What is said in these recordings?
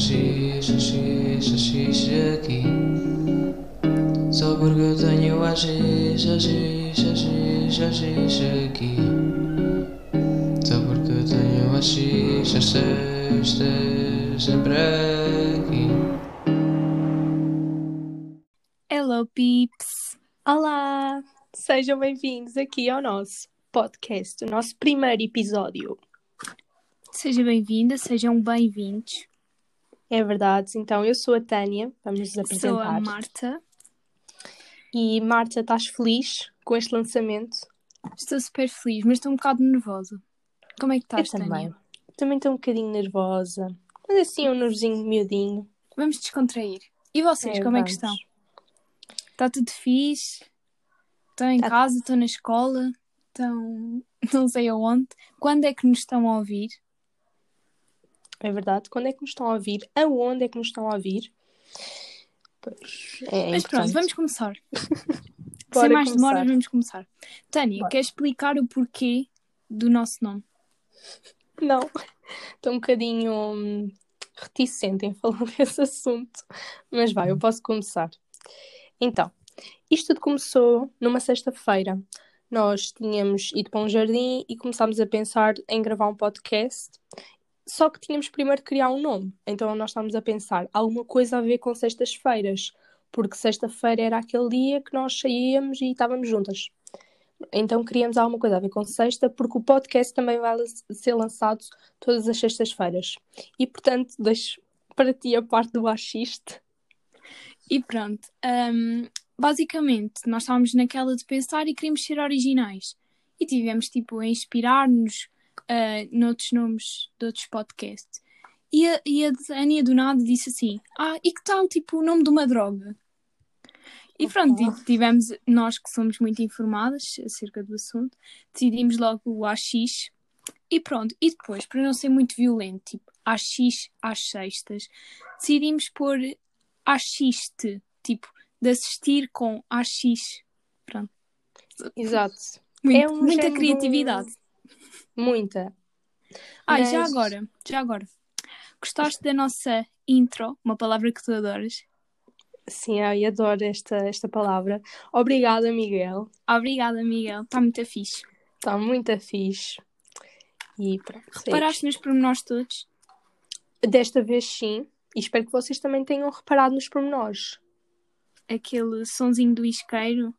xixi, xixi, xixi aqui. Só porque eu tenho a xixi, xixi, xixi, xixi aqui. Só porque eu tenho a xixi, sextas, sempre aqui. Hello, peeps! Olá! Sejam bem-vindos aqui ao nosso podcast, o nosso primeiro episódio. Seja bem-vinda, sejam bem-vindos. É verdade, então eu sou a Tânia, vamos nos apresentar. Sou a Marta. E Marta, estás feliz com este lançamento? Estou super feliz, mas estou um bocado nervosa. Como é que estás, eu também. Tânia? Também estou um bocadinho nervosa, mas assim um nervosinho miudinho. Vamos descontrair. E vocês, É, como é que vamos. estão? Está tudo fixe? Estão em Tá- casa? Estão na escola? Estão não sei aonde? Quando é que nos estão a ouvir? É verdade? Quando é que nos estão a ouvir? Aonde é que nos estão a ouvir? Pois, é Mas pronto, vamos começar. Sem mais começar. demoras, vamos começar. Tânia, Bora. queres explicar o porquê do nosso nome? Não, estou um bocadinho hum, reticente em falar desse assunto, mas vai, eu posso começar. Então, isto tudo começou numa sexta-feira. Nós tínhamos ido para um jardim e começámos a pensar em gravar um podcast, só que tínhamos primeiro que criar um nome. Então nós estávamos a pensar alguma coisa a ver com sextas-feiras, porque sexta-feira era aquele dia que nós saíamos e estávamos juntas. Então queríamos alguma coisa a ver com sexta, porque o podcast também vai ser lançado todas as sextas-feiras. E portanto, deixo para ti a parte do achiste. E pronto, hum, basicamente nós estávamos naquela de pensar e queríamos ser originais. E tivemos tipo a inspirar-nos uh, noutros nomes de outros podcasts. E a, e a Ania do nada disse assim: Ah, e que tal tipo o nome de uma droga? E pronto, e tivemos, nós que somos muito informadas acerca do assunto, decidimos logo o AX. E pronto, e depois, para não ser muito violento, tipo AX às sextas, decidimos pôr AXiste, tipo, de assistir com AX. Pronto. Exato. Muito- É um muita criatividade. Muita. Ah, e já Mas- agora, já agora. Gostaste da nossa intro, uma palavra que tu adoras? Sim, eu adoro esta, esta palavra. Obrigada, Miguel. Obrigada, Miguel. Está muito fixe. Está muito fixe. E pronto. é Reparaste nos pormenores todos? Desta vez sim. E espero que vocês também tenham reparado nos pormenores. Aquele sonzinho do isqueiro. No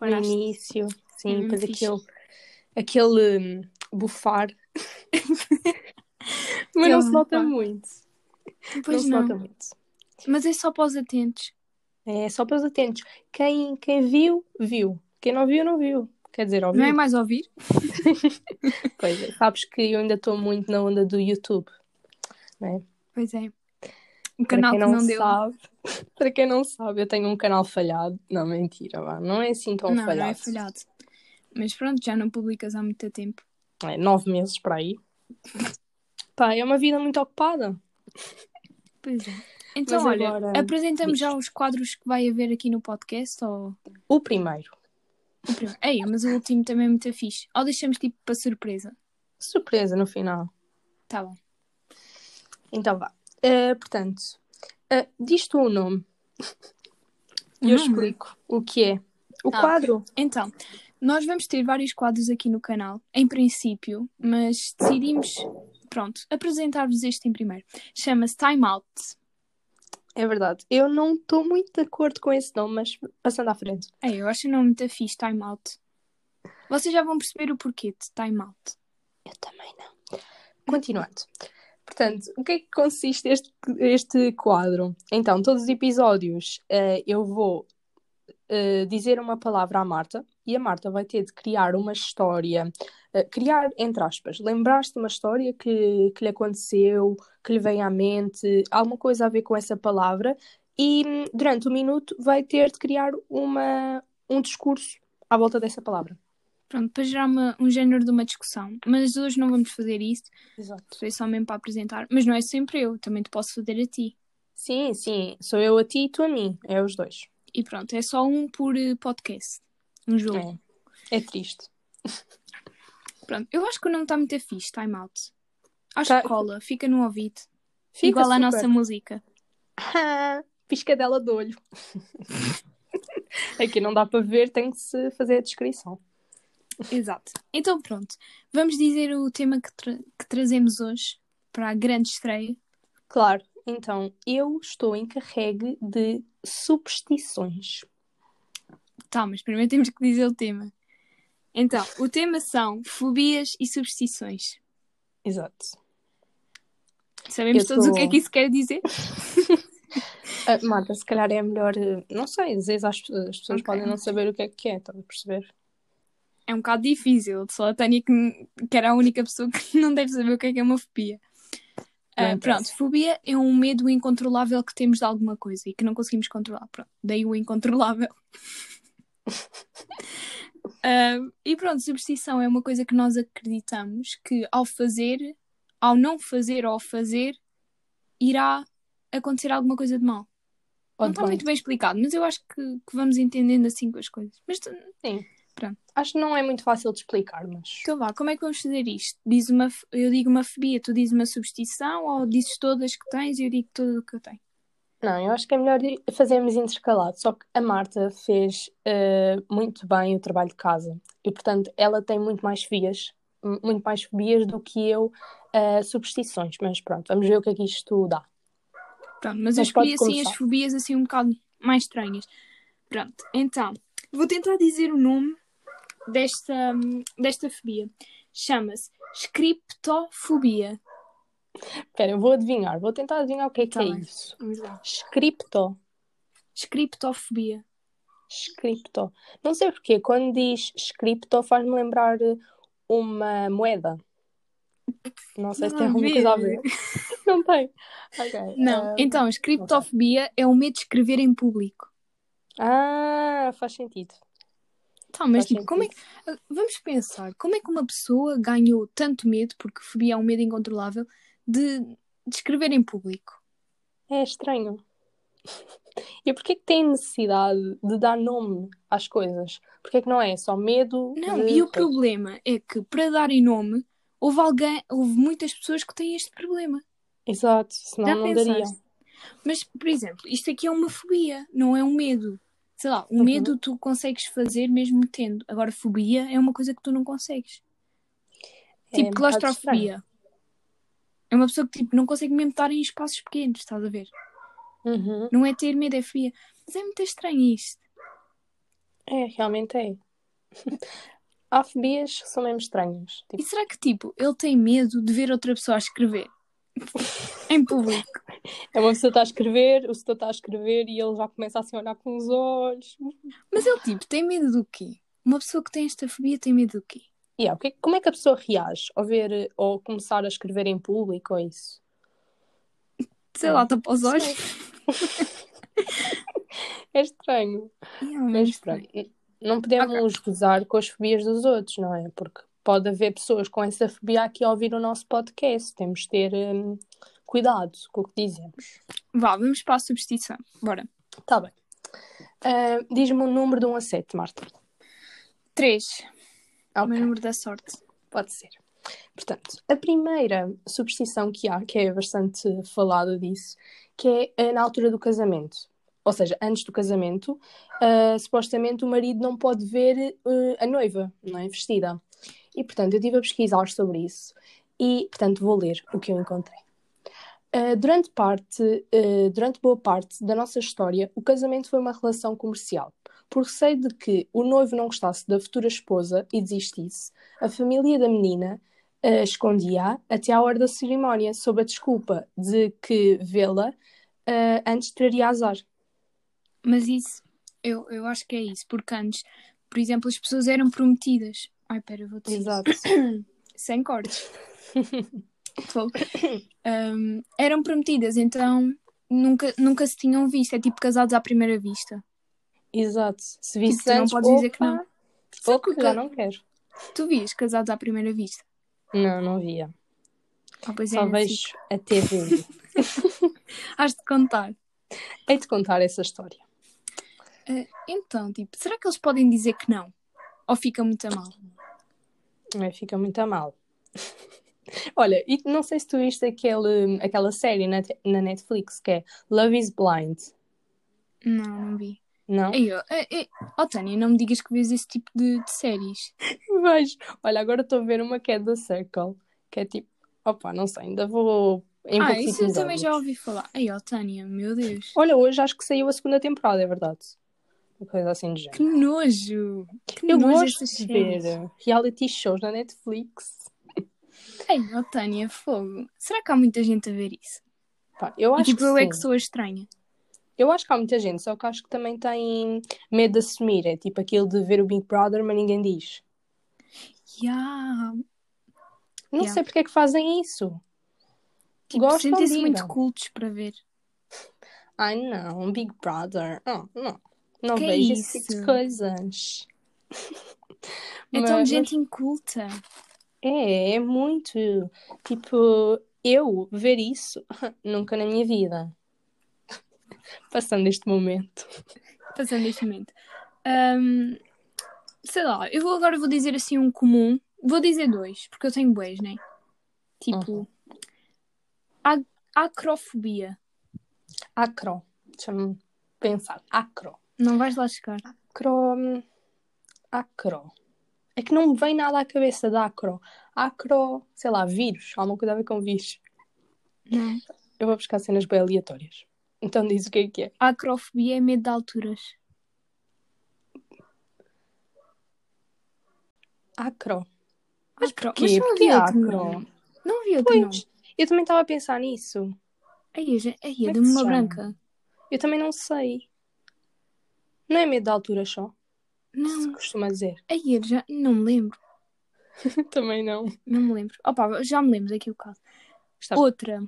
Reparaste? início. É Sim, mesmo depois aquele, aquele hum, bufar. Mas Aquele não se nota muito. Pois não se não. nota muito. Mas é só para os atentos. É só para os atentos. Quem, quem viu, viu. Quem não viu, não viu. Quer dizer, ouviu. Não é mais ouvir? Pois é. Sabes que eu ainda estou muito na onda do YouTube. Não é? Pois é. Para canal que não, não deu. sabe, para quem não sabe, eu tenho um canal falhado. Não, mentira, vá. Não é assim tão não, não falhado. é falhado. Mas pronto, já não publicas há muito tempo. É, nove meses para aí. Pá, é uma vida muito ocupada. Pois é. Então, Mas olha, agora, apresentamos já os quadros que vai haver aqui no podcast ou O primeiro. o primeiro? Ei, mas o último também é muito fixe. Ou deixamos tipo para surpresa? Surpresa no final. Tá bom. Então vá. Eh, portanto, uh, diz tu o nome. E eu nome? explico o que é. O Ah, quadro. Então, nós vamos ter vários quadros aqui no canal, em princípio, mas decidimos, pronto, apresentar-vos este em primeiro. Chama-se Time Out. É verdade. Eu não estou muito de acordo com esse nome, mas passando à frente. Ei, eu acho o nome muito fixe, Time Out. Vocês já vão perceber o porquê de Time Out. Eu também não. Continuando. Portanto, o que é que consiste este, este quadro? Então, todos os episódios eh, eu vou eh, dizer uma palavra à Marta e a Marta vai ter de criar uma história, eh, criar, entre aspas, lembrar-se de uma história que, que lhe aconteceu, que lhe vem à mente, alguma coisa a ver com essa palavra e hum, durante um minuto vai ter de criar uma, um discurso à volta dessa palavra. Pronto, para gerar uma- um género de uma discussão. Mas hoje não vamos fazer isso, Exato. foi só mesmo para apresentar. Mas não é sempre eu, também te posso fazer a ti. Sim, sim. Sou eu a ti e tu a mim. É os dois. E pronto, é só um por eh, podcast. Um jogo. É, é triste. Pronto, eu acho que o nome está muito fixe, Time Out. Acho Tá. que cola, fica no ouvido. Fica Igual à super. nossa música. Ah, piscadela de olho. Aqui não dá para ver, tem que se fazer a descrição. Exato. Então pronto, vamos dizer o tema que, tra- que trazemos hoje para a grande estreia. Claro, então eu estou encarregue de superstições. Tá, mas primeiro temos que dizer o tema. Então, o tema são fobias e superstições. Exato. Sabemos Eu todos o que é tô- que isso quer dizer? Ah, Marta, se calhar é melhor, eh, não sei, às vezes as pessoas, as pessoas Ok. podem não saber o que é que é, estás a perceber? É um bocado difícil, só a Tânia que, que era a única pessoa que não deve saber o que é que é uma fobia. Interessa. pronto, fobia é um medo incontrolável que temos de alguma coisa e que não conseguimos controlar. Pronto, daí o incontrolável. Ah, e pronto, superstição é uma coisa que nós acreditamos que ao fazer, ao não fazer ou ao fazer, irá acontecer alguma coisa de mal. Ou não está muito bem explicado, mas eu acho que, que vamos entendendo assim com as coisas. Mas Sim. Pronto. Acho que não é muito fácil de explicar, mas. Então vá, como é que vamos fazer isto? Diz uma, eu digo uma fobia, tu dizes uma substituição ou dizes todas que tens e eu digo tudo o que eu tenho? Não, eu acho que é melhor fazermos intercalado. Só que a Marta fez eh, muito bem o trabalho de casa. E, portanto, ela tem muito mais fobias, m- muito mais fobias do que eu, eh, superstições. Mas pronto, vamos ver o que é que isto dá. Pronto, mas eu Mas pode escolhi assim as fobias assim um bocado mais estranhas. Pronto, então, vou tentar dizer o nome desta, hum, desta fobia. Chama-se scriptofobia. Espera, eu vou adivinhar. Vou tentar adivinhar o que é que Tá é bem. isso. Vamos lá. Scripto. Scriptofobia. Scripto. Não sei porquê. Quando diz scripto faz-me lembrar eh, uma moeda. Não sei se tem alguma coisa a ver. Não tem. Ok. Não, ah, então, scriptofobia é o medo de escrever em público. Ah, faz sentido. Tá, mas Faz tipo, como é que. Vamos pensar, como é que uma pessoa ganhou tanto medo, porque fobia é um medo incontrolável, de, de escrever em público? É estranho. E porquê que tem necessidade de dar nome às coisas? Porquê que não é só medo Não, de... e o problema é que para darem nome, houve alguém, houve muitas pessoas que têm este problema. Exato, senão Já não pensaste? daria. Mas, por exemplo, isto aqui é uma fobia, não é um medo. Sei lá, o Uhum. medo tu consegues fazer mesmo tendo. Agora, fobia é uma coisa que tu não consegues. É Tipo, um claustrofobia. É uma pessoa que tipo, não consegue mesmo estar em espaços pequenos, estás a ver? Uhum. Não é ter medo, é fobia. Mas é muito estranho isto. É, realmente é. Há fobias que são mesmo estranhas. E Tipo, será que, tipo, ele tem medo de ver outra pessoa a escrever? em público. é uma pessoa está a escrever, o setor está a escrever e ele já começa assim a olhar com os olhos. Mas ele, tipo, tem medo do quê? Uma pessoa que tem esta fobia tem medo do quê? Yeah, o que é- como é que a pessoa reage ao ver ou começar a escrever em público ou isso? Sei lá, tapa os olhos. É estranho. Yeah, Mas mas pronto, n- não podemos gozar com as fobias dos outros, não é? Porque pode haver pessoas com essa fobia aqui a ouvir o nosso podcast. Temos de ter hum, cuidado com o que dizemos. Vá, vamos para a substituição. Bora. Tá bem. Ah, Diz-me um número de 1 a 7, Marta. 3. O meu número da sorte. pode ser. Portanto, a primeira superstição que há, que é bastante falada disso, que é eh, na altura do casamento. Ou seja, antes do casamento, ah, supostamente o marido não pode ver eh, a noiva, não é? Vestida. E, portanto, eu estive a pesquisar sobre isso e, portanto, vou ler o que eu encontrei. Uh, durante, parte, uh, durante boa parte da nossa história, o casamento foi uma relação comercial. Por receio de que o noivo não gostasse da futura esposa e desistisse, a família da menina uh, escondia-a até à hora da cerimónia, sob a desculpa de que vê-la uh, antes traria azar. Mas isso, eu, eu acho que é isso. Porque antes, por exemplo, as pessoas eram prometidas. Ai, pera, vou dizer. Exato. Sem cortes. Um, eram prometidas, então nunca, nunca se tinham visto. É tipo casados à primeira vista. Exato. Se visse Tipo, tu não antes, podes dizer que opa, não. Opa, que- já não quero. Tu vias casados à primeira vista? Não, não via. Ah, pois é, Só assim. vejo a TV. Has de contar. Hei de contar essa história. Ah, então, tipo, será que eles podem dizer que não? Ou fica muito a mal? É, fica muito a mal. Olha, e não sei se tu viste aquele, aquela série na, na Netflix que é Love is Blind. Não, não vi. Não? Ei, ó, ei, ó, Tânia, não me digas que vês esse tipo de, de séries. Vejo. Olha, agora estou a ver uma que é da Circle, que é tipo, opa, não sei, ainda vou em ah, isso eu também já ouvi falar. Ei, ó, Tânia, meu Deus. Olha, hoje acho que saiu a segunda temporada, é verdade. Uma coisa assim de género. Que nojo. Que Eu nojo gosto de ver séries. reality shows na Netflix. Ei, ó, Tânia, fogo. Será que há muita gente a ver isso? Pá, eu E acho tipo, que eu é que sim. sou a estranha. Eu acho que há muita gente, só que acho que também tem medo de assumir. É tipo aquilo de ver o Big Brother, mas ninguém diz. Yeah. Não Yeah. sei porque é que fazem isso. Tipo, Gostam, sentem-se muito digam. cultos para ver. Ai não, Big Brother. Oh, não. Não Que vejo esse tipo de isso? coisas. É tão Mas- de gente inculta. É, é muito. Tipo, eu ver isso nunca na minha vida. Passando este momento. Passando este momento. Ahm, sei lá, eu vou, agora vou dizer assim um comum. Vou dizer dois, porque eu tenho bués, né? Tipo, a- acrofobia. Acro. Deixa-me pensar. Acro. Não vais lá chegar. Acro. Acro. É que não me vem nada à cabeça de acro. Acro, sei lá, vírus. Alguma coisa a ver com vírus. Não. Eu vou buscar cenas bem aleatórias. Então diz o que é que é. Acrofobia é medo de alturas. Acro. Acro. porquê? Mas não Porquê havia acro? nome. Não havia outro nome. Pois, eu também estava a pensar nisso. Aí, é se uma branca. Eu também não sei. Não é medo de altura só? Se Não, costuma dizer. aí, já não me lembro. também não. Não me lembro. Opa, já me lembro daqui o caso. Está... Outra.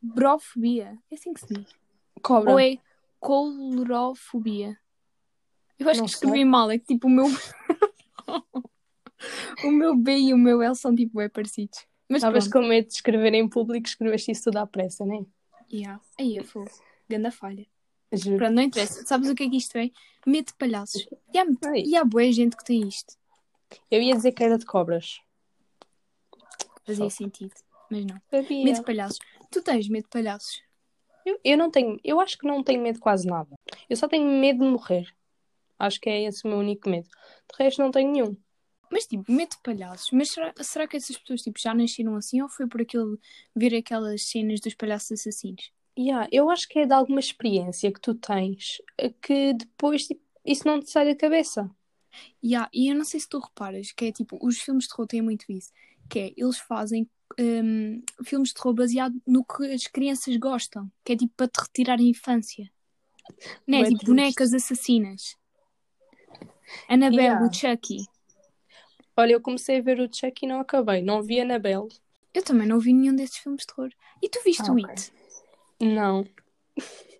Cobrofobia. É assim que se diz. Cobra. Ou é colorofobia? Eu acho Não que escrevi sei. mal. É que tipo o meu. o meu B e o meu L são tipo bem parecidos. Mas Estavas com medo de escrever em público, escreveste isso tudo à pressa, não é? Yeah. Aí eu fui. Ganda falha. Juro. Pronto, não interessa. Sabes o que é que isto é? Medo de palhaços. E há, Ai. e há boa gente que tem isto. Eu ia dizer que era de cobras. Fazia Só. sentido. Mas não. Sabia. Medo de palhaços. Tu tens medo de palhaços? Eu, eu não tenho, eu acho que não tenho medo de quase nada. Eu só tenho medo de morrer. Acho que é esse o meu único medo. De resto não tenho nenhum. Mas tipo, medo de palhaços. Mas será, será que essas pessoas tipo, já nasceram assim ou foi por aquele ver aquelas cenas dos palhaços assassinos? Yeah, eu acho que é de alguma experiência que tu tens eh, que depois tipo, isso não te sai da cabeça. Yeah, e eu não sei se tu reparas que é tipo, os filmes de terror têm muito isso. Que é, eles fazem hum, filmes de terror baseado no que as crianças gostam. Que é tipo para te retirar a infância. Né? Tipo bonecas assassinas. Annabelle, Yeah. o Chucky. Olha, eu comecei a ver o Chuck e não acabei. Não vi a Anabelle. Eu também não vi nenhum desses filmes de terror. E tu viste Ah, o ok. It? Não,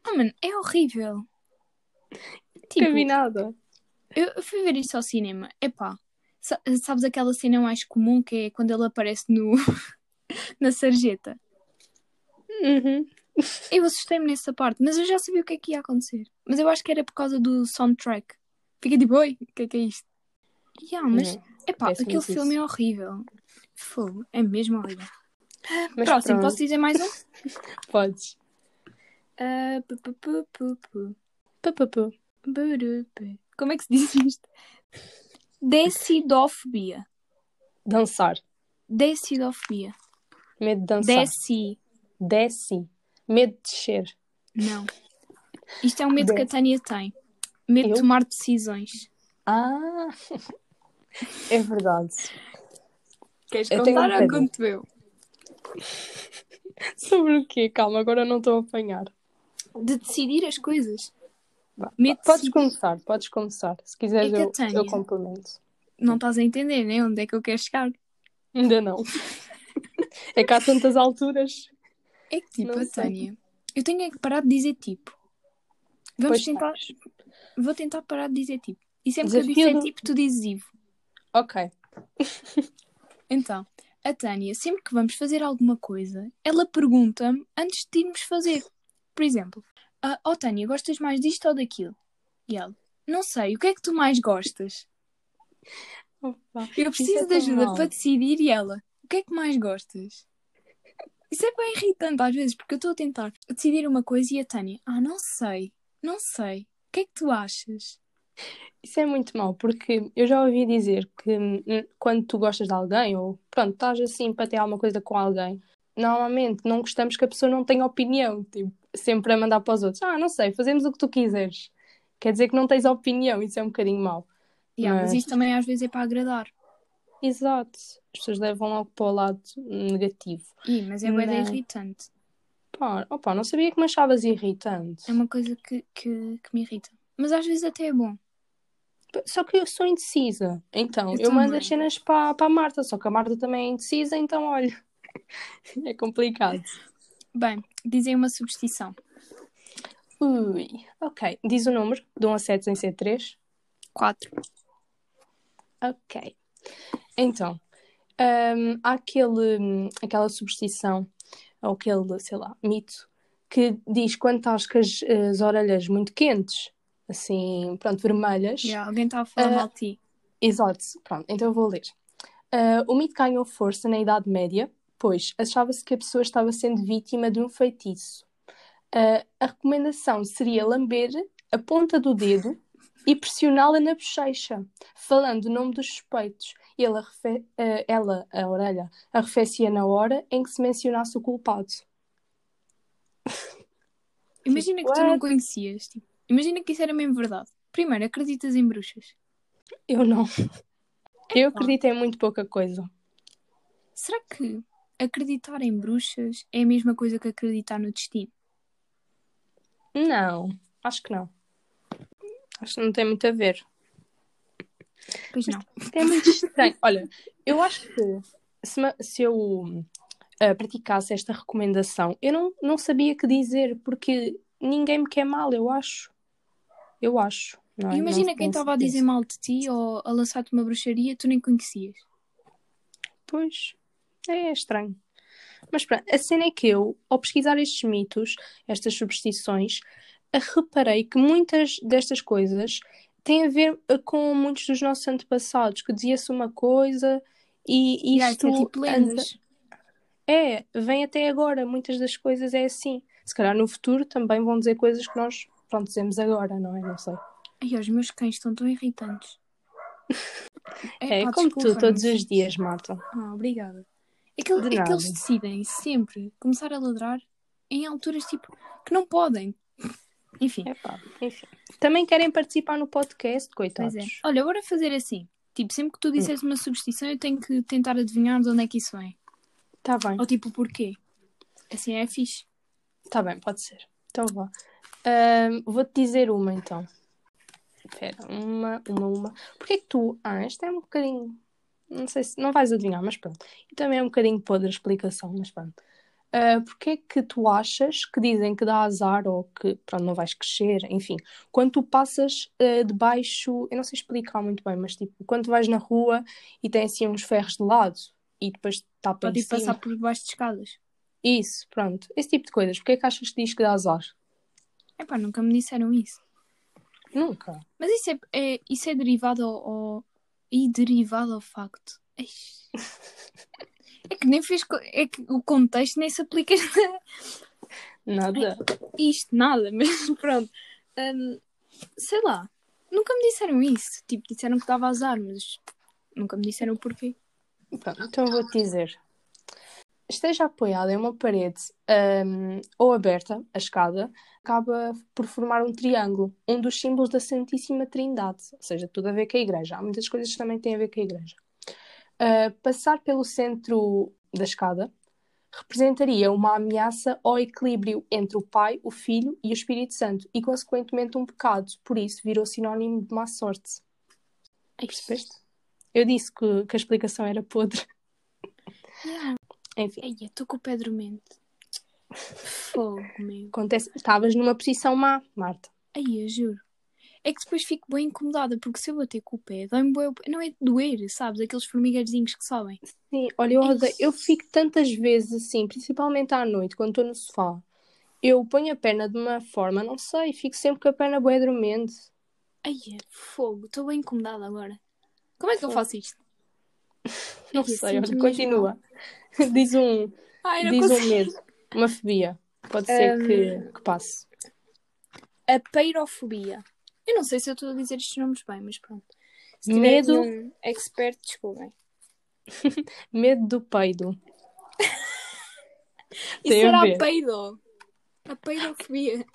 Ah, mano, é horrível. nunca vi nada. Eu, fui ver isso ao cinema. Epá, sa- sabes aquela cena mais comum que é quando ele aparece no na sarjeta? Uhum. Eu assustei-me nessa parte, mas eu já sabia o que é que ia acontecer. Mas eu acho que era por causa do soundtrack. Fiquei tipo, oi, o que é que é isto? Yeah, mas, Uhum. epá, aquele isso. filme é horrível. Fogo, é mesmo horrível. Mas Próximo, pronto, posso dizer mais um? podes. Ah. Como é que se diz isto? Decidofobia. Dançar. Decidofobia. Medo de dançar. Deci. Desce. Medo de descer. Não. Isto é um medo que a Desce. Tânia tem. Medo Eu? de tomar decisões. Ah, é verdade. Queres Eu contar ou conto eu? Sobre o quê? Calma, agora não estou a apanhar. De decidir as coisas. Medo de Podes decidir. começar, podes começar. Se quiseres, É eu, eu complemento. Não estás a entender, né? Onde é que eu quero chegar? Ainda não. É que há tantas alturas. É que tipo. Tânia. Eu tenho é que parar de dizer tipo. Vamos Pois tentar. tens. Vou tentar parar de dizer tipo. E sempre que eu Desafio disser do- tipo, tu dizes Ivo. Ok. Então, a Tânia, sempre que vamos fazer alguma coisa, ela pergunta-me antes de irmos fazer. Por exemplo, ah, oh Tânia, gostas mais disto ou daquilo? E ela, não sei, o que é que tu mais gostas? Opa, Eu isso é preciso de ajuda mau. para decidir e ela, o que é que mais gostas? Isso é bem irritante às vezes, porque eu estou a tentar decidir uma coisa e a Tânia, ah, não sei, não sei. O que é que tu achas? Isso é muito mau, porque eu já ouvi dizer que hum, quando tu gostas de alguém, ou pronto, estás assim para ter alguma coisa com alguém, normalmente não gostamos que a pessoa não tenha opinião, tipo, sempre a mandar para os outros. Ah, não sei, fazemos o que tu quiseres. Quer dizer que não tens opinião, isso é um bocadinho mau. Yeah, mas Mas- isso também às vezes é para agradar. Exato. As pessoas levam logo para o lado negativo. Ih, mas é bem Não. irritante. Pá, opa, não sabia que me achavas irritante. É uma coisa que, que, que me irrita. Mas às vezes até é bom. Só que eu sou indecisa. Então, Eu eu, mando as cenas para, para a Marta, só que a Marta também é indecisa, então olha. é complicado. Bem, dizem uma substituição. Ui, ok. Diz o número, de 1 a 7 sem ser 3. 4. Ok. Então, hum, há aquele, aquela superstição, ou aquele, sei lá, mito, que diz quando estás com as, as orelhas muito quentes, assim, pronto, vermelhas. Yeah, alguém está a falar Ah, mal de ti. Exato, pronto, então eu vou ler. Ah, o mito ganhou força na Idade Média, pois achava-se que a pessoa estava sendo vítima de um feitiço. Ah, a recomendação seria lamber a ponta do dedo e pressioná-la na bochecha, falando o nome dos suspeitos. E ela, arrefe- ah, ela, a orelha, arrefecia na hora em que se mencionasse o culpado. Imagina que tu não conhecias. tipo, imagina que isso era mesmo verdade. Primeiro, acreditas em bruxas. Eu não. Eu acredito em muito pouca coisa. Será que acreditar em bruxas é a mesma coisa que acreditar no destino? Não, acho que não. Acho que não tem muito a ver. Pois não. É muito estranho. Olha, eu acho que se, se eu ah, praticasse esta recomendação, eu não, não sabia que dizer, porque ninguém me quer mal, eu acho. Eu acho. Não é? Imagina Não quem estava a dizer mal de ti ou a lançar-te uma bruxaria tu nem conhecias. Pois, é estranho. Mas pronto, a cena é que eu, ao pesquisar estes mitos, estas superstições, reparei que muitas destas coisas têm a ver ah, com muitos dos nossos antepassados, que dizia-se uma coisa e Yeah, isto isso é tipo lendas. É, vem até agora. Muitas das coisas é assim. Se calhar no futuro também vão dizer coisas que nós, pronto, dizemos agora, não é? Não sei. Ai, os meus cães estão tão irritantes. É, pá, como tu, todos os dias, Marta. Ah, obrigada. É que, De é que eles decidem sempre começar a ladrar em alturas tipo que não podem. Enfim, É enfim. Também querem participar no podcast, coitados. é. Olha, bora fazer assim. Tipo, sempre que tu disseres uma substituição, eu tenho que tentar adivinhar de onde é que isso vem. Tá bem, Ou tipo, porquê. Assim é fixe. tá bem, pode ser. Então vá. Ahm, Vou-te dizer uma então. Espera, uma, uma, uma. Porquê que tu. Ah, esta é um bocadinho. Não sei se. Não vais adivinhar, mas pronto. E também é um bocadinho podre a explicação, mas pronto. Uh, Porquê que tu achas que dizem que dá azar ou que pronto, não vais crescer, enfim, quando tu passas uh, debaixo, eu não sei explicar muito bem, mas tipo, quando vais na rua e tem assim uns ferros de lado e depois tapa Pode ir passar por debaixo de escadas. Isso, pronto, esse tipo de coisas. Porquê que achas que diz que dá azar? Epá, nunca me disseram isso. Nunca. Mas isso é, é- isso é derivado ao, ao- E derivado ao facto. É que nem fez. É que o contexto nem se aplica Nada. isto, nada, mas pronto. Hum, sei lá. Nunca me disseram isso. Tipo, disseram que dava azar, mas nunca me disseram o porquê. Pronto, então eu vou-te dizer. Esteja apoiada em uma parede hum, ou aberta, a escada, acaba por formar um triângulo, um dos símbolos da Santíssima Trindade, ou seja, tudo a ver com a igreja. Há muitas coisas que também têm a ver com a igreja. Uh, passar pelo centro da escada representaria uma ameaça ao equilíbrio entre o Pai, o Filho e o Espírito Santo e, consequentemente, um pecado. Por isso, virou sinónimo de má sorte. Percebeste? Eu disse que, que a explicação era podre. Yeah. Enfim, estou com o pé dormente. Fogo, meu. acontece. Estavas numa posição má, Marta. Ai, eu juro. É que depois fico bem incomodada, porque se eu bater com o pé, dói-me pé. Não é doer, sabes? Aqueles formigueirozinhos que sobem. Sim, olha, eu, odeio- eu fico tantas vezes assim, principalmente à noite, quando estou no sofá. Eu ponho a perna de uma forma, não sei, fico sempre com a perna bué dormente. Ai, é fogo. Estou bem incomodada agora. Como é que eu faço isto? Não Ai, sei, olha, continua. Diz um, Ai, diz um medo, uma fobia. Pode ser Hum. que, que passe. A peirofobia. Eu não sei se eu estou a dizer estes nomes bem, mas pronto. Se Medo- um expert, desculpem. Medo do peido. Isso Tem a era ver. a peido. A peirofobia.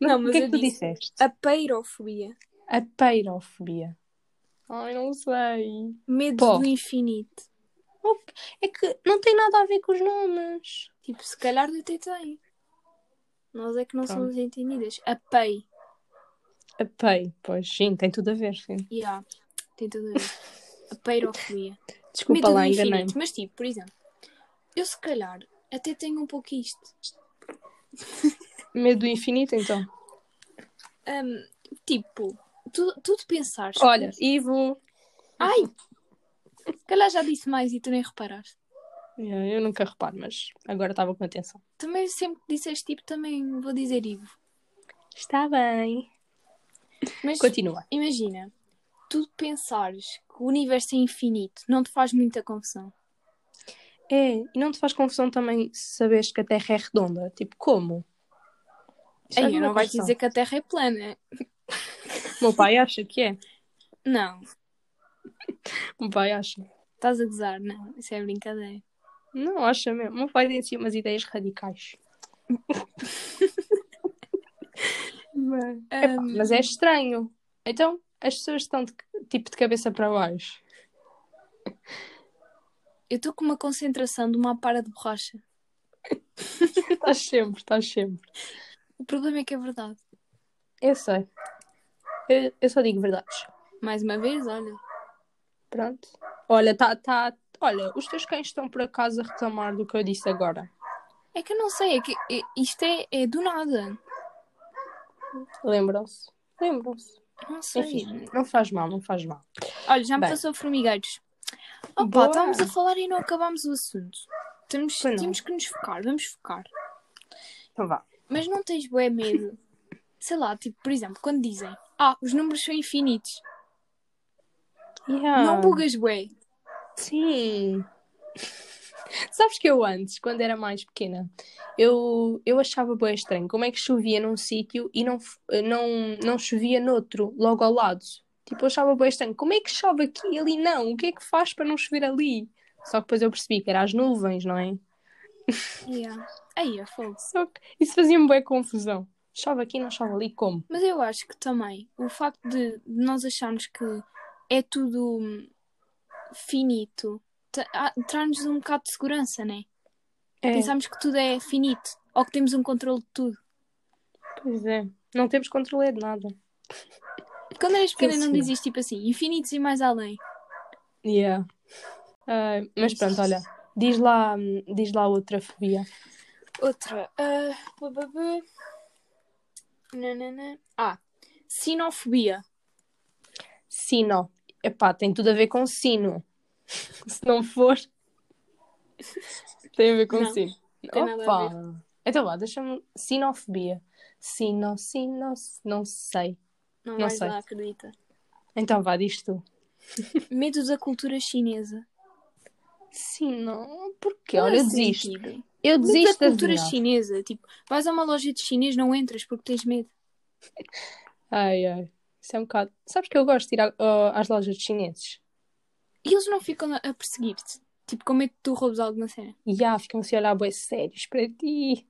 Mas Não, o mas que é que tu disse- disseste? A peirofobia. A peirofobia. Ai, não sei. Medo do infinito. É que não tem nada a ver com os nomes. Tipo, se calhar até tem. Nós é que não Pronto. somos entendidas. A pei. A pei, pois sim, tem tudo a ver, sim. Yeah, tem tudo a ver. A peirofobia. Desculpa Medo lá, infinito. Mas tipo, por exemplo, eu se calhar até tenho um pouco isto. Medo do infinito, então. Hum, tipo, tu, tu te pensares. Olha, Ivo. Ai! Se calhar já disse mais e tu nem reparaste. Yeah, Eu nunca reparo, mas agora estava com atenção. Também sempre que disseste tipo, também vou dizer Ivo. Está bem. Mas Continua. imagina, tu pensares que o universo é infinito, não te faz muita confusão. É, e não te faz confusão também saberes que a Terra é redonda? Tipo, como? Isso Aí faz-me não vais dizer que a Terra é plana. Meu pai acha que é. Não, meu pai acha. estás a gozar, não, isso é brincadeira. Não, acha mesmo. Meu pai tem assim umas ideias radicais. mas, epá, Hum. mas é estranho. Então, as pessoas estão de, tipo de cabeça para baixo. Eu estou com uma concentração de uma para de borracha. Estás sempre, estás sempre. O problema é que é verdade. Eu sei. Eu, eu só digo verdades. Mais uma vez, olha. Pronto. Olha, tá, tá. Olha, os teus cães estão por acaso a reclamar do que eu disse agora. É que eu não sei, é que é- isto é, é do nada. Lembram-se? Lembram-se. Não sei. Enfim, não faz mal, não faz mal. Olha, já me Bem. passou formigueiros. Opa, estávamos a falar e não acabámos o assunto. Temos, não. temos que nos focar, vamos focar. Então vá. Mas não tens bué medo. Sei lá, tipo, por exemplo, quando dizem Ah, os números são infinitos. Yeah. Não bugas bué. Sim. Sabes que eu antes, quando era mais pequena, eu, eu achava bem estranho como é que chovia num sítio e não, não, não chovia noutro, logo ao lado. Tipo, eu achava bem estranho. Como é que chove aqui e ali não? O que é que faz para não chover ali? Só que depois eu percebi que era as nuvens, não é? Yeah. Aí é fogo. Só que isso fazia-me bem confusão. Chove aqui, não chove ali, como? Mas eu acho que também o facto de nós acharmos que é tudo hum, finito traz-nos um bocado de segurança, né? É, Pensamos que tudo é finito ou que temos um controle de tudo. pois é. Não temos controle de nada. Quando eras pequena não dizias tipo assim, infinitos e mais além. Yeah. Ai, mas pronto, olha. Diz lá, diz lá outra fobia. Outra. ah, bu- bu- bu. Nanana. Ah, sinofobia. Sino. Epá, tem tudo a ver com sino. Se não for. tem a ver com Não, sino. tem nada a Opa. Então vá, deixa-me. Sinofobia. Sino, sino, não sei. Não, Não vais sei. lá, acredita. Então vá, diz tu. Medo da cultura chinesa. Sino. Porquê? Qual é Olha, eu desisto. sentido? Eu Medo da desisto da cultura chinesa. Tipo, vais a uma loja de chinês, não entras porque tens medo. Ai, ai. Isso é um bocado. Sabes que eu gosto de ir a- às lojas de chineses? E eles não ficam a perseguir-te. Tipo, com medo que tu roubes algo na cena. E já ficam-se a olhar bem sérios para ti.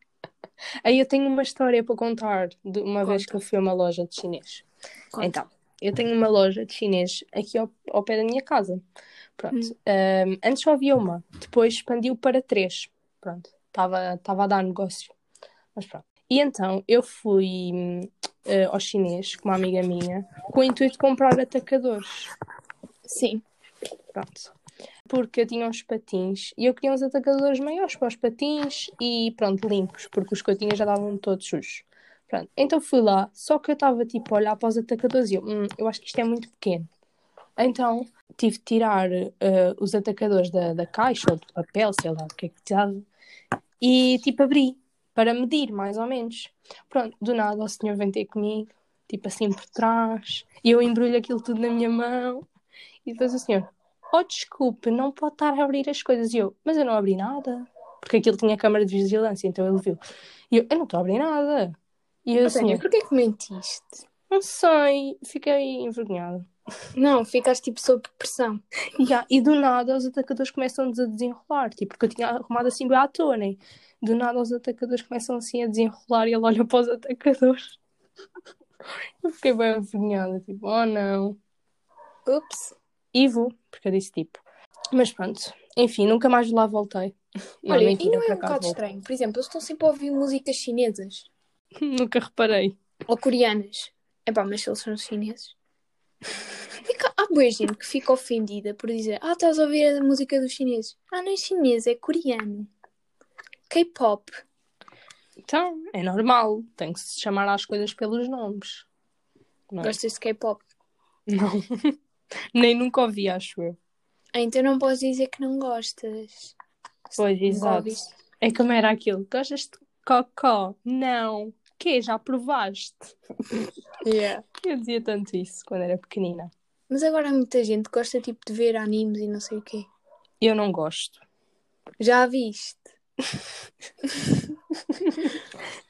Aí eu tenho uma história para contar de uma vez Conta. que eu fui a uma loja de chinês. Conta. Então, eu tenho uma loja de chinês aqui ao, ao pé da minha casa. Pronto. Hum. Ahm, antes só havia uma, depois expandiu para três. Pronto. Estava a dar negócio. Mas pronto. E então eu fui eh, ao chinês com uma amiga minha com o intuito de comprar atacadores. Sim. Pronto. Porque eu tinha uns patins e eu queria uns atacadores maiores para os patins e pronto, limpos, porque os que eu tinha já estavam todos sujos. Pronto. Então fui lá, só que eu estava tipo a olhar para os atacadores e eu, "Hum, eu acho que isto é muito pequeno. Então tive de tirar eh, os atacadores da, da caixa ou do papel, sei lá o que é que estava, e tipo abri para medir mais ou menos. Pronto, do nada o senhor vem ter comigo, tipo assim por trás, e eu embrulho aquilo tudo na minha mão E depois o senhor, oh, desculpe, não pode estar a abrir as coisas. E eu, mas eu não abri nada. Porque aquilo tinha câmara de vigilância, então ele viu. E eu, eu não estou a abrir nada. E eu, assim, porquê que mentiste? não sei, fiquei envergonhada. Não, ficaste tipo sob pressão. E, há- e do nada os atacadores começam-nos a desenrolar, tipo, porque eu tinha arrumado assim bem à toa, né? Do nada os atacadores começam assim a desenrolar e ele olha para os atacadores. Eu fiquei bem envergonhada, tipo, oh não. Ups. Ivo, porque eu disse tipo. Mas pronto, enfim, nunca mais lá voltei. Olha, mentira, e não é um bocado estranho? Por exemplo, eles estão sempre a ouvir músicas chinesas Nunca reparei. ou coreanas. É pá, mas eles são chineses. E cá, há boa gente que fica ofendida por dizer Ah, estás a ouvir a música dos chineses. Ah, não é chinês, é coreano. K-pop. Então, é normal, tem que se chamar às coisas pelos nomes. Não, é? Gostas de K-pop? não. Nem nunca ouvi, acho eu. Ah, então não podes dizer que não gostas. Pois, exato. ouviste. É como era aquilo. Gostas de cocó? Não. Que Já provaste? Eu dizia tanto isso quando era pequenina. Mas agora há muita gente que gosta tipo de ver animes e não sei o quê. Eu não gosto. Já a viste?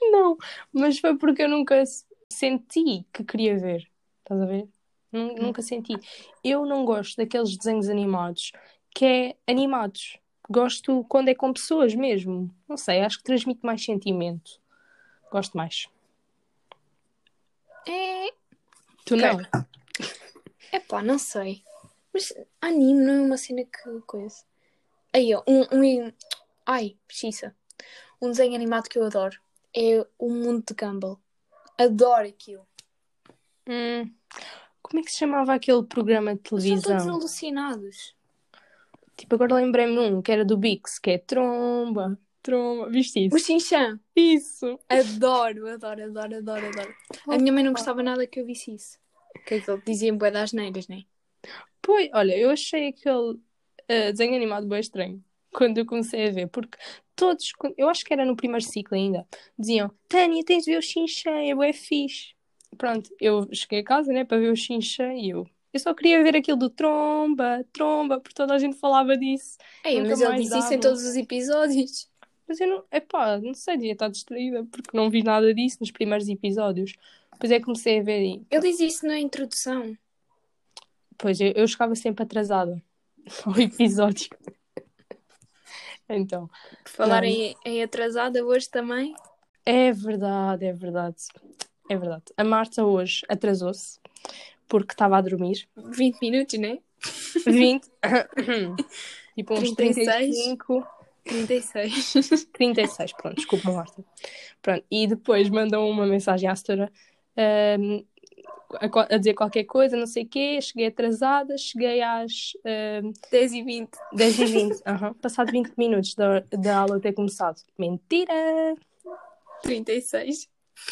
Não, mas foi porque eu nunca senti que queria ver. Estás a ver? Nun- Nunca senti. Eu não gosto daqueles desenhos animados que é animados. Gosto quando é com pessoas mesmo. Não sei, acho que transmite mais sentimento. Gosto mais. É. Tu não? Epá, não sei. Mas anime não é uma cena que coisa. Aí, ó, um, um. Ai, precisa. Um desenho animado que eu adoro é O Mundo de Gumball. Adoro aquilo. Hum, como é que se chamava aquele programa de São todos televisão? alucinados. Tipo, agora lembrei-me um que era do Bix, que é Tromba, Tromba. Viste O isso? Xinxã. Isso! Adoro, adoro, adoro, adoro, adoro. A minha mãe não gostava nada que eu visse isso. Que é que diziam bué das neiras, né? Pois, olha, eu achei aquele eh, desenho animado bem estranho quando eu comecei a ver, porque todos, eu acho que era no primeiro ciclo ainda, diziam: Tânia, tens de ver o Xinxã, é bué fixe. Pronto, eu cheguei a casa, né, para ver o Xinxã e eu. Eu só queria ver aquilo do tromba, tromba, porque toda a gente falava disso. Ei, mas ele disse isso em dava. todos os episódios. Mas eu não, epá, não sei, devia estar distraída, porque não vi nada disso nos primeiros episódios. Depois é comecei a ver e, Ele diz isso na introdução. pois, eu, eu chegava sempre atrasada ao episódio. Então, Por falar Não. em, em atrasada hoje também. é verdade, é verdade. É verdade. A Marta hoje atrasou-se porque estava a dormir. 20 minutos, né? 20, tipo uns 36. 35, 36. 36, pronto, desculpa, Marta. Pronto, e depois mandam uma mensagem à setora ahm, a, a dizer qualquer coisa, não sei o quê. Cheguei atrasada, cheguei às ahm, 10 e 20. 10 e 20, aham, passado 20 minutos da, da aula ter começado. Mentira! 36.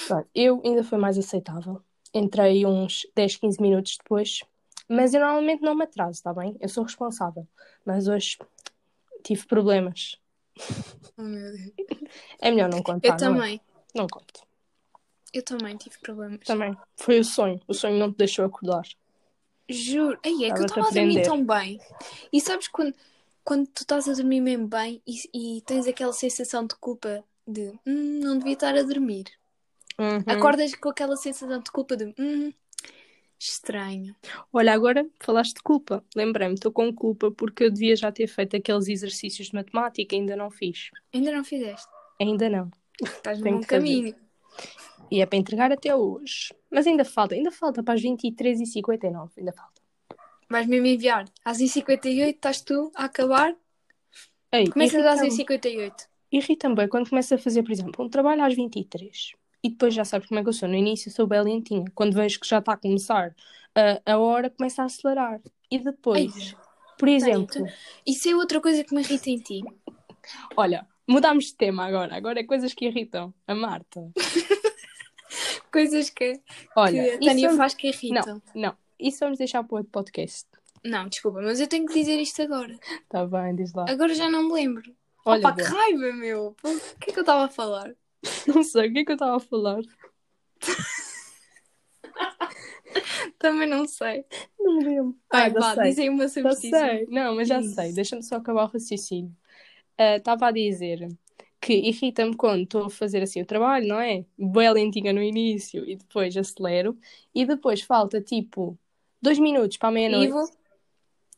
Pronto, eu ainda foi mais aceitável. Entrei uns 10, 15 minutos depois. Mas eu normalmente não me atraso, está bem? Eu sou responsável. Mas hoje tive problemas. Oh, meu Deus. É melhor não contar. Eu não é? também. Não conto. Eu também tive problemas. Também. Foi o sonho. O sonho não te deixou acordar. Juro. Aí é que eu estava a dormir tão bem. E sabes quando, quando tu estás a dormir mesmo bem e, e tens aquela sensação de culpa de hum, não devia estar a dormir. Uhum. Acordas com aquela sensação de culpa de hum, estranho. Olha, agora falaste de culpa. Lembrei-me, estou com culpa porque eu devia já ter feito aqueles exercícios de matemática, ainda não fiz. Ainda não fizeste. Ainda não. Estás no bom caminho. E é para entregar até hoje. Mas ainda falta, ainda falta para as 23h59. Ainda falta. Vais mesmo enviar. Às 58 estás tu a acabar. Ei, Começas às irrita-me. 58. Irrita-me bem quando começo a fazer, por exemplo, um trabalho às 23 e depois já sabes como é que eu sou. No início sou bem lentinha. Quando vejo que já está a começar a, a hora, começa a acelerar. E depois, por exemplo, Isso é outra coisa que me irrita em ti. olha, mudámos de tema agora. Agora é coisas que irritam a Marta. Coisas que, Olha, que a Tânia isso, faz que irritam. não, não. Isso vamos deixar para outro podcast. Não. desculpa, mas eu tenho que dizer isto agora. Está bem, diz lá. Agora já não me lembro. Olha, Opa, que raiva, meu. O que é que eu estava a falar? não sei o que é que eu estava a falar. Também não sei. Não me lembro. Vai, já vá, sei. dizem uma Já sei. Não, mas já Isso. sei. Deixa-me só acabar o raciocínio. Ah, Estava a dizer que irrita-me quando estou a fazer assim o trabalho, não é? Bem lentinha no início e depois acelero. E depois falta tipo dois minutos para a meia-noite.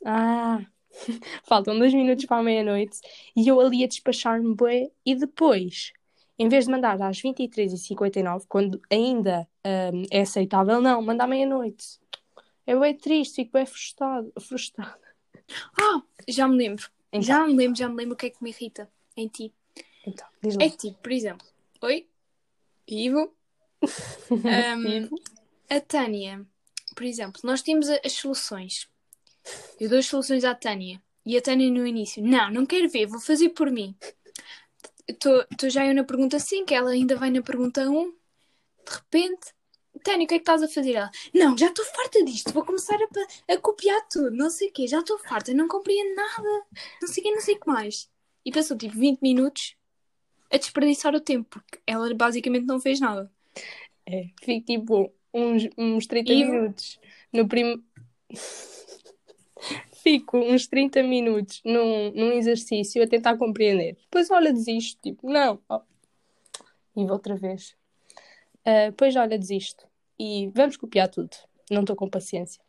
Ah, faltam dois minutos para a meia-noite e eu ali a despachar-me bué e depois, em vez de mandar às 23h59, quando ainda hum, é aceitável, não, manda à meia-noite. É bué triste, fico bem frustrado, frustrado. Ah, já me lembro. Então. Já me lembro, já me lembro o que é que me irrita em ti. Então, diz lá. É que tipo, por exemplo, oi, Ivo. Ahm, a Tânia, por exemplo, nós temos as soluções. Eu dou as soluções à Tânia. E a Tânia no início, não, não quero ver, vou fazer por mim. Estou já eu na pergunta 5, ela ainda vai na pergunta 1. De repente, Tânia, o que é que estás a fazer? Ela, não, já estou farta disto, vou começar a, a copiar tudo, não sei o quê, já estou farta, não compreendo nada, não sei o quê, não sei o que mais. E passou tipo 20 minutos a desperdiçar o tempo, porque ela basicamente não fez nada. É, fico tipo uns, uns 30 Ivo? minutos no prim... Fico uns 30 minutos num, num exercício a tentar compreender. Depois, olha, desisto. Tipo, não. ó. E vou outra vez. Ah, depois, olha, desisto. E vamos copiar tudo. Não estou com paciência.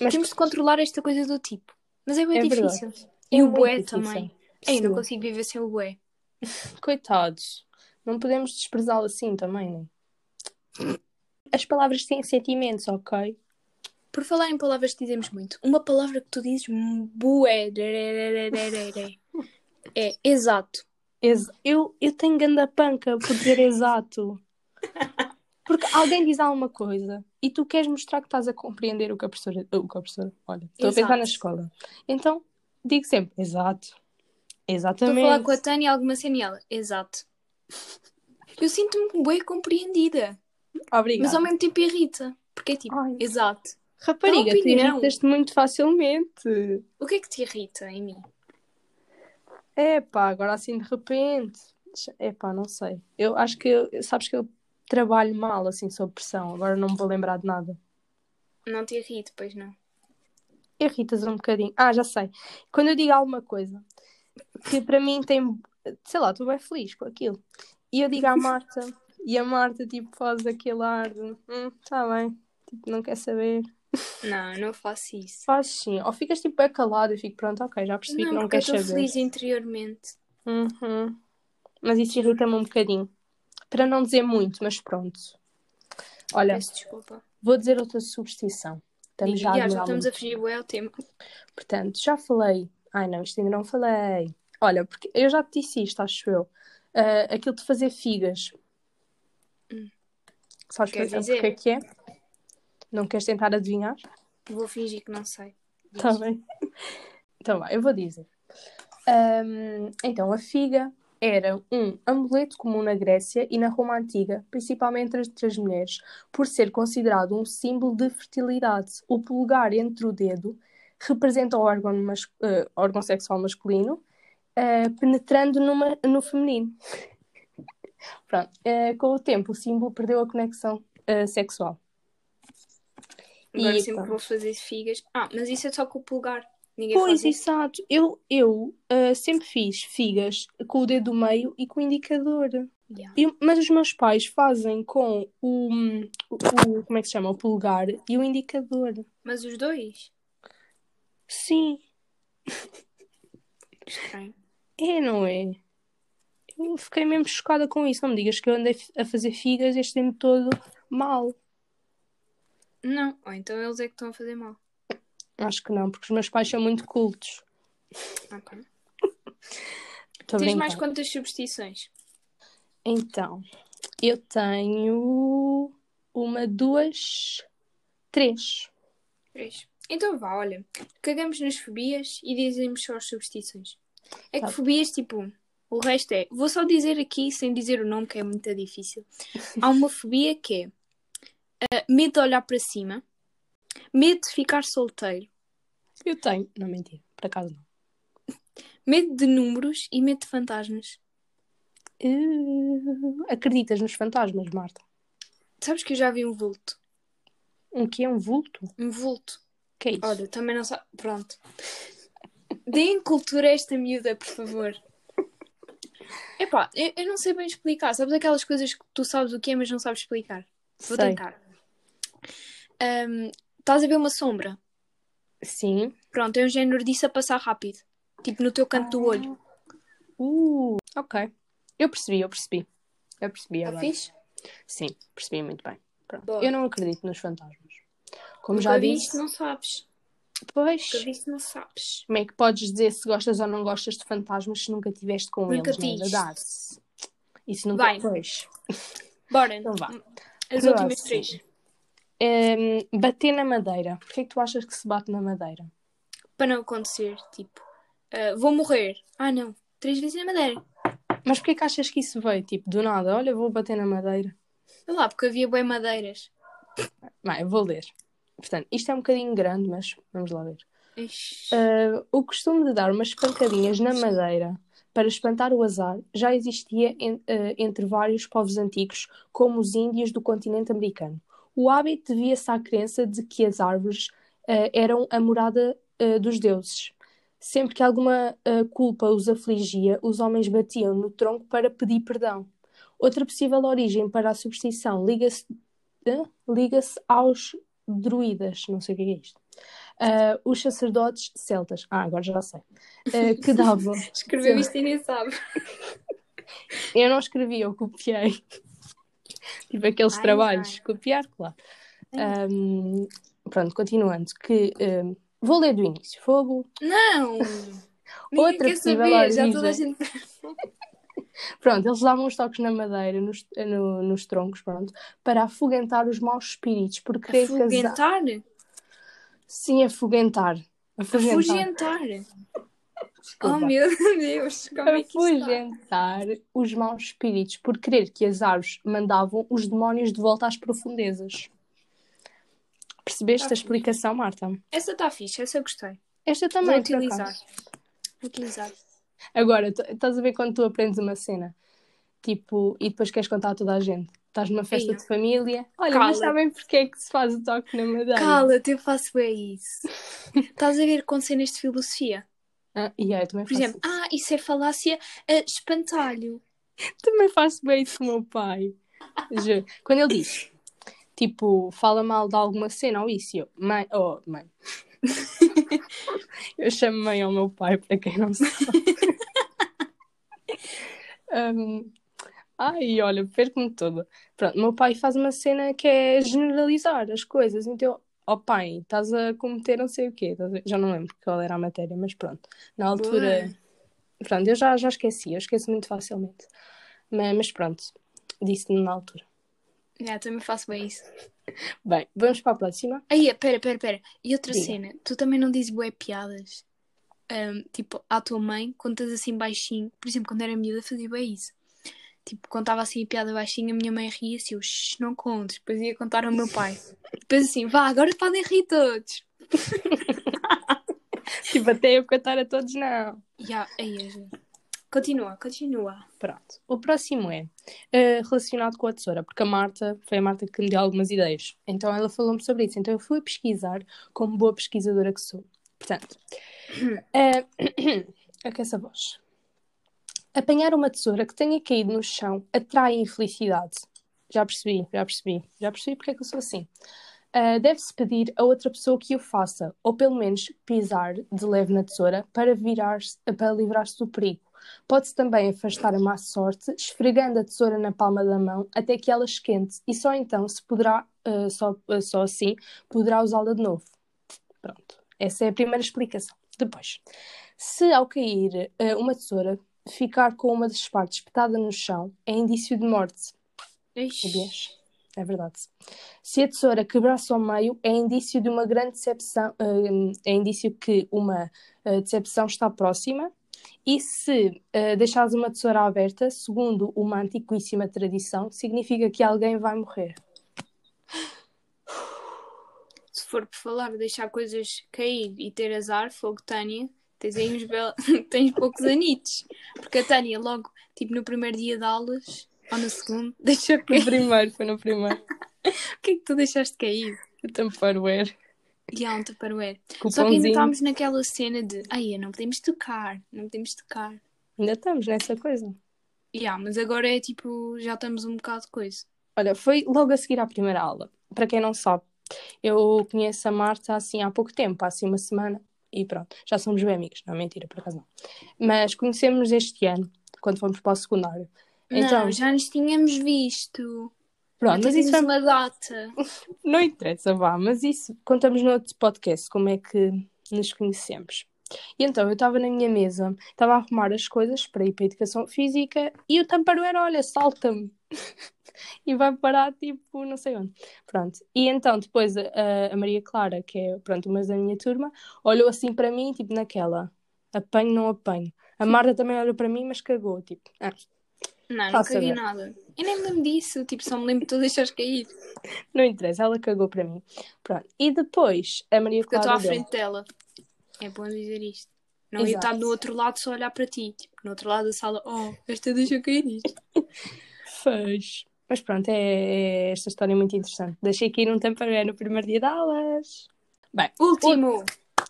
Mas Temos de controlar esta coisa do tipo. Mas é bem É verdade. difícil. É E o muito bué difícil. também. Ei, não Sim. consigo viver sem o bué. Coitados. Não podemos desprezá-lo assim também, né? As palavras têm sentimentos, ok? Por falar em palavras que dizemos muito, uma palavra que tu dizes bué é exato. Ex- eu, eu tenho ganda panca por dizer exato. Porque alguém diz alguma coisa e tu queres mostrar que estás a compreender o que a professora. O que a professora. Olha, estou a pensar na escola. Então, digo sempre exato. Estou a Exatamente. falar com a Tânia alguma cena e ela, exato. Eu sinto-me bué compreendida, Obrigada. mas ao mesmo tempo irrita. Porque é tipo, Ai. exato. Rapariga, tu irritas-te muito facilmente. O que é que te irrita em mim? Epá, agora assim de repente. Epá, não sei. Eu acho que, eu- sabes que eu trabalho mal assim sob pressão. Agora não me vou lembrar de nada. Não te irrito, pois não. Irritas um bocadinho. Ah, já sei. Quando eu digo alguma coisa que para mim tem, sei lá, estou bem feliz com aquilo. E eu digo à Marta, e a Marta tipo faz aquele ar de, hum, tá bem, tipo, não quer saber. Não, não faço isso. Faz sim. Ou ficas tipo bem calado e fico, pronto, ok, já percebi que Não, não porque eu queres estou saber. feliz interiormente. Uhum. Mas isso irrita-me um bocadinho. Para não dizer muito, mas pronto. Olha, Peço desculpa. vou dizer outra substituição. Estamos já Já, já estamos a fugir bué ao tema. Portanto, já falei. Ai não, isto ainda não falei. Olha, porque eu já te disse isto, acho eu. Ah, aquilo de fazer figas. Hum. Sabes por- dizer? porque é que é? Não queres tentar adivinhar? Vou fingir que não sei. Está bem. Então vai, eu vou dizer. Ahm, então, a figa era um amuleto comum na Grécia e na Roma Antiga, principalmente entre as mulheres, por ser considerado um símbolo de fertilidade. O polegar entre o dedo representa o órgão, mas- eh, órgão sexual masculino, eh, penetrando numa- no feminino. Pronto. eh, com o tempo, o símbolo perdeu a conexão sexual. Agora E, sempre pronto. vou fazer figas. Ah, mas isso é só com o pulgar. Ninguém Pois, exato. Eu, eu ah, sempre fiz figas com o dedo do meio e com o indicador. Yeah. Eu- mas os meus pais fazem com o, o, como é que se chama? O polegar e o indicador. Mas os dois? Sim, Estranho. é, não é? Eu fiquei mesmo chocada com isso. Não me digas que eu andei a fazer figas este tempo todo mal. Não. Ou então eles é que estão a fazer mal. Acho que não, porque os meus pais são muito cultos. Ok. Tens brincar. mais quantas substituições? Então, eu tenho uma, duas, três. Três. Então vá, olha. Cagamos nas fobias e dizemos só as substituições. É que Tá. fobias, tipo, o resto é. Vou só dizer aqui, sem dizer o nome, que é muito difícil. Há uma fobia que é ah, medo de olhar para cima, medo de ficar solteiro, Eu tenho. Não, mentira. Por acaso não. medo de números e medo de fantasmas. Uh, acreditas nos fantasmas, Marta? Sabes que eu já vi um vulto? Um que é um vulto? Um vulto. que é isso? Olha, também não sabe. Pronto. Deem cultura a esta miúda, por favor. Epá, eu, eu não sei bem explicar. Sabes aquelas coisas que tu sabes o que é, mas não sabes explicar? Vou Sei. tentar. Ahm, estás a ver uma sombra? Sim. Pronto, é um género disso a passar rápido. Tipo no teu canto do olho. Uh, ok. Eu percebi, eu percebi. Eu percebi Está agora. fixe? Sim, percebi muito bem. Eu não acredito nos fantasmas. Como Nunca já viste, disse, não sabes. pois, Nunca viste, não sabes. como é que podes dizer se gostas ou não gostas de fantasmas se nunca estiveste com Nunca eles? Não é verdade? Isso nunca Vai. Pois. Bora. Então vá. As Próximo. últimas três. Hum, bater na madeira. Porquê é que tu achas que se bate na madeira? Para não acontecer, tipo, ah, vou morrer. Ah, não. Três vezes na madeira. Mas porquê que achas que isso veio? Tipo, do nada, olha, vou bater na madeira. Sei lá, porque havia bem madeiras. Vai, eu vou ler. Portanto, isto é um bocadinho grande, mas vamos lá ver. Uh, o costume de dar umas pancadinhas na madeira para espantar o azar já existia en- uh, entre vários povos antigos, como os índios do continente americano. O hábito devia-se à crença de que as árvores uh, eram a morada uh, dos deuses. Sempre que alguma uh, culpa os afligia, os homens batiam no tronco para pedir perdão. Outra possível origem para a superstição liga-se liga-se aos druidas, não sei o que é isto. Uh, os sacerdotes celtas, ah, agora já sei, uh, que davam. Escreveu isto e nem sabe. Eu não escrevi, eu copiei. Tipo aqueles Ai, trabalhos, ai. copiar, claro. Um, pronto, continuando, que um, vou ler do início. Fogo. Não! Outra quer possível saber. Já toda a gente... Pronto, eles davam uns toques na madeira, nos, no- nos troncos, pronto, para afugentar os maus espíritos, por querer casar. Afugentar? Sim, afugentar. Afugentar. Afugentar. Oh, Desculpa. meu Deus. Como é que afugentar os maus espíritos por crer que as árvores mandavam os demónios de volta às profundezas. Percebeste Tá a explicação, Marta? Essa está fixe, essa eu gostei. Esta Vou também, por utilizar. Vou utilizar. Agora, estás a ver quando tu aprendes uma cena, tipo, e depois queres contar a toda a gente. Estás numa festa de família. Olha, Cala. mas sabem porque é que se faz o toque na madeira? Cala-te, eu faço bem isso. Estás a ver com cenas de filosofia? Ah, aí, eu também Por faço exemplo, ah, isso é falácia ah, espantalho. isso. Também faço bem isso meu pai. Juro. Quando ele diz, tipo, fala mal de alguma cena ou isso, eu, mãe, oh, mãe. eu chamo mãe ao meu pai, para quem não sabe. Um, ai, olha, perco-me toda. Pronto, meu pai faz uma cena que é generalizar as coisas. Então, ó pai, estás a cometer não sei o quê. Já não lembro qual era a matéria, mas pronto. Na altura, pronto, eu já, já esqueci, eu esqueço muito facilmente. Mas, mas pronto, disse-me na altura. Já, também faço bem isso. Bem, vamos para a próxima. Aí, pera, pera, pera. E outra Diga. cena, tu também não dizes bué piadas? Ahm, tipo, à tua mãe, estás assim baixinho, por exemplo, quando era miúda fazia bem isso. Tipo, contava assim a piada baixinho, a minha mãe ria-se, eu, "Shh, não contes. Depois ia contar ao meu pai. Depois assim, vá, agora podem rir todos. Tipo, até eu cantar a todos, não. Já, aí, já. Continua, continua. Pronto. O próximo é eh, relacionado com a tesoura, porque a Marta, foi a Marta que me deu algumas ideias. Então ela falou-me sobre isso. Então eu fui pesquisar, como boa pesquisadora que sou. Portanto, eh, aquece a voz. Apanhar uma tesoura que tenha caído no chão atrai infelicidade. Já percebi, já percebi. Já percebi porque é que eu sou assim. Uh, Deve-se pedir a outra pessoa que o faça, ou pelo menos pisar de leve na tesoura para, para livrar-se do perigo. Pode-se também afastar a má sorte, esfregando a tesoura na palma da mão até que ela esquente, e só então se poderá, uh, só, uh, só assim, poderá usá-la de novo. Pronto, essa é a primeira explicação. Depois, se ao cair uma tesoura ficar com uma das partes espetada no chão, é indício de morte. Ixi. Sabias? É verdade. Se a tesoura quebrar-se ao meio, é indício de uma grande decepção, hum, é indício que uma uh, decepção está próxima. E se uh, deixares uma tesoura aberta, segundo uma antiquíssima tradição, significa que alguém vai morrer. Se for por falar de deixar coisas cair e ter azar, fogo Tânia, tens aí uns tens poucos anitos. Porque a Tânia, logo, tipo no primeiro dia de aulas, ou no segundo, deixou No cair. primeiro, foi no primeiro. O que é que tu deixaste cair? Tupperware. E há um Tupperware. Só que ainda estamos naquela cena de ai, não podemos tocar, não podemos tocar. Ainda estamos nessa coisa. Yeah, mas agora é tipo, já estamos um bocado de coisa. Olha, foi logo a seguir à primeira aula. Para quem não sabe, eu conheço a Marta assim há pouco tempo, há assim uma semana, e pronto, já somos bem amigos. Não, mentira, por acaso não. Mas conhecemos este ano, quando fomos para o secundário. Então, Não, já nos tínhamos visto. pronto, mas isso é uma data. Não interessa, vá, mas isso contamos no outro podcast, como é que nos conhecemos. E então, eu estava na minha mesa, estava a arrumar as coisas para ir para a educação física e o Tupperware, olha, salta-me. e vai parar, tipo, não sei onde. Pronto. E então, depois, a, a Maria Clara, que é, pronto, uma da minha turma, olhou assim para mim, tipo, naquela, apanho, não apanho. A Marta também olhou para mim, mas cagou, tipo, ah, Não, não caguei nada. Eu nem me lembro disso, tipo, só me lembro de tu deixares cair. não interessa, ela cagou para mim. Pronto. E depois, a Maria Porque eu Clara estou à deu- frente dela. É bom dizer isto. Não ia Exato. estar do outro lado só olhar para ti. Tipo, no outro lado da sala, oh, esta deixa cair isto. Fez. Mas pronto, é, é esta história é muito interessante. Deixei cair um Tupperware no primeiro dia de aulas. Bem, Último!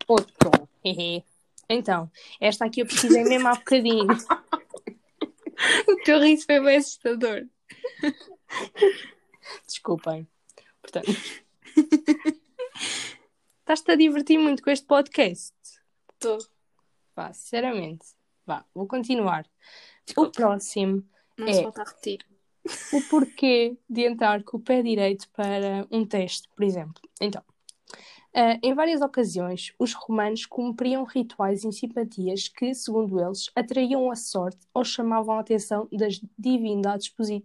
outro. Hehe. então, esta aqui eu pesquisei mesmo há bocadinho. O teu riso foi bem assustador. Desculpem. Portanto, estás-te a divertir muito com este podcast. Vá, sinceramente. Vá, vou continuar. O Desculpa, próximo, não é. se volta a repetir. o porquê de entrar com o pé direito para um teste, por exemplo. Então, ah, em várias ocasiões, os romanos cumpriam rituais e simpatias que, segundo eles, atraíam a sorte ou chamavam a atenção das divindades posi-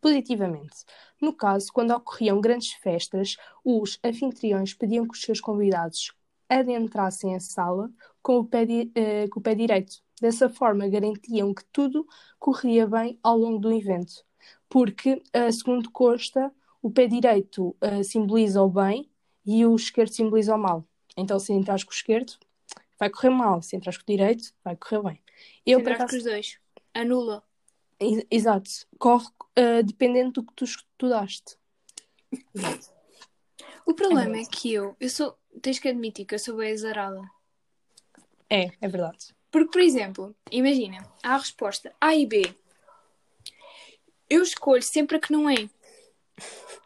positivamente. No caso, quando ocorriam grandes festas, os anfitriões pediam que os seus convidados adentrassem a sala com o pé, di- eh, com o pé direito. Dessa forma, garantiam que tudo corria bem ao longo do evento porque, ah, segundo consta, o pé direito ah, simboliza o bem e o esquerdo simboliza o mal. Então, se entras com o esquerdo, vai correr mal. Se entras com o direito, vai correr bem. Eu, Eu por com os dois. Anula. Ex- exato, corre ah, dependendo do que tu estudaste. Exato. O problema é que eu, eu sou, tens que admitir que eu sou bem azarada. É, é verdade. Porque, por exemplo, imagina, há a resposta A e B. Eu escolho sempre a que não é.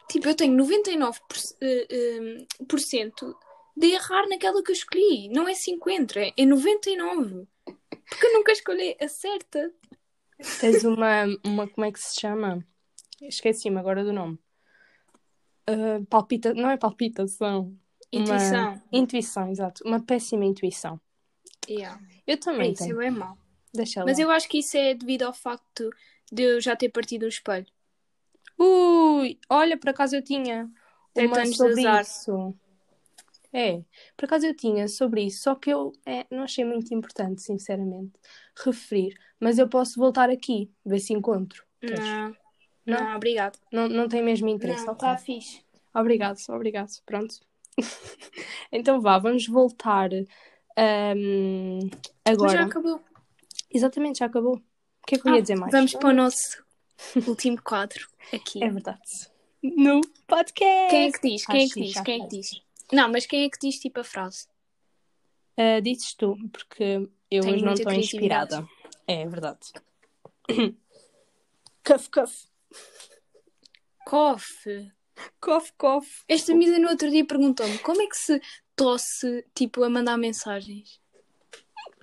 Tipo, eu tenho 99% eh, eh, por cento de errar naquela que eu escolhi. Não é 50, é 99%. Porque eu nunca escolhi a certa. Tens uma, uma, como é que se chama? Esqueci-me agora do nome. Ah, palpita, não é palpitação. Intuição. Uma intuição, exato. Uma péssima intuição. Yeah. Eu É também isso, tenho. é mau. Deixa lá. Mas eu acho que isso é devido ao facto de eu já ter partido o espelho. Ui, olha, por acaso eu tinha Sete uma sobre isso. É, por acaso eu tinha sobre isso, só que eu é, não achei muito importante, sinceramente, referir. Mas eu posso voltar aqui, ver se encontro. Não, Não? não, obrigado. Não, não tem mesmo interesse. Não, está fixe. Obrigado, obrigado. Pronto. então vá, vamos voltar Mas agora. já acabou. Exatamente, já acabou. O que é que eu Ah, ia dizer mais? Vamos para o nosso último quadro aqui. É verdade. No podcast. Quem é que diz? Quem é Ah, que diz? Quem é que diz? Não, mas quem é que diz tipo a frase? Ah, dizes tu, porque eu Tenho hoje não estou inspirada. É verdade. Cuff, cuff. Cofe. Cof, cof. Esta amiga no outro dia perguntou-me como é que se tosse tipo a mandar mensagens?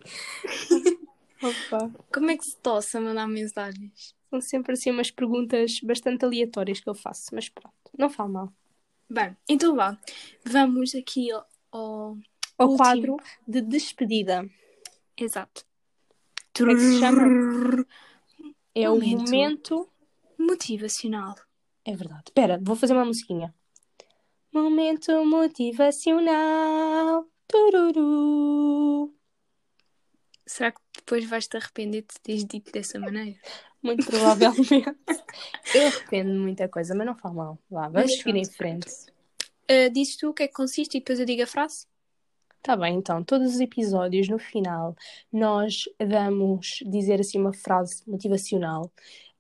Opa. Como é que se tosse a mandar mensagens? São sempre assim umas perguntas bastante aleatórias que eu faço, mas pronto, não fala mal. Bem, então vá. Vamos aqui ao. ao... O Último. quadro de despedida Exato. Como é que se chama? é o momento. Motivacional. É verdade. Espera, vou fazer uma musiquinha. Momento motivacional. Tururu. Será que depois vais-te arrepender de teres dito dessa maneira? Muito provavelmente. eu arrependo de muita coisa, mas não faz mal. Vá, vamos seguir em frente. Ah, dizes tu o que é que consiste e depois eu digo a frase? Tá bem, então, todos os episódios, no final, nós vamos dizer assim uma frase motivacional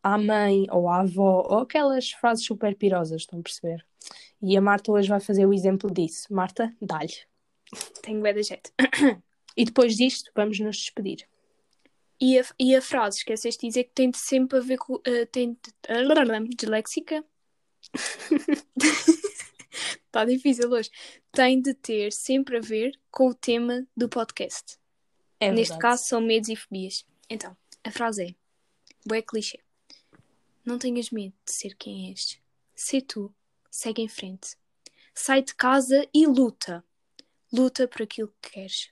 à mãe ou à avó, ou aquelas frases super pirosas, estão a perceber? E a Marta hoje vai fazer o exemplo disso. Marta, dá-lhe. Tenho bem da jeito. E depois disto, vamos nos despedir. E a, e a frase, esqueceste de dizer que tem de sempre a ver com. eh, tem de, disléxica? Está difícil hoje. Tem de ter sempre a ver com o tema do podcast. É Neste caso são medos e fobias. Então, a frase é: Boé clichê. Não tenhas medo de ser quem és. Sê tu. Segue em frente. Sai de casa e luta. Luta por aquilo que queres.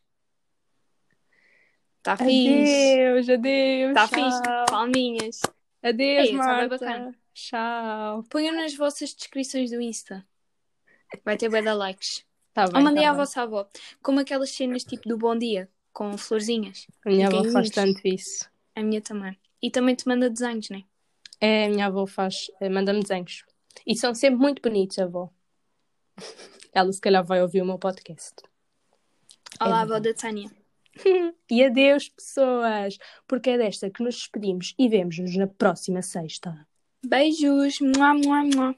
Está fixe. Adeus, adeus. Tchau. fixe. Palminhas. Adeus, Ei, tá bem Marta. bacana. Tchau. Ponham nas vossas descrições do Insta. Vai ter bué likes. Tá bem, Ou mandei tá à bem. vossa avó. Como aquelas cenas tipo do Bom Dia, com florzinhas. A minha avó faz tanto isso. A minha também. E também te manda desenhos, né? É, a minha avó faz, eh, manda-me desenhos. E são sempre muito bonitos, avó. Ela se calhar vai ouvir o meu podcast. Olá, É avó da Tânia. E adeus, pessoas! Porque é desta que nos despedimos e vemos-nos na próxima sexta. Beijos. Mua, mua, mua.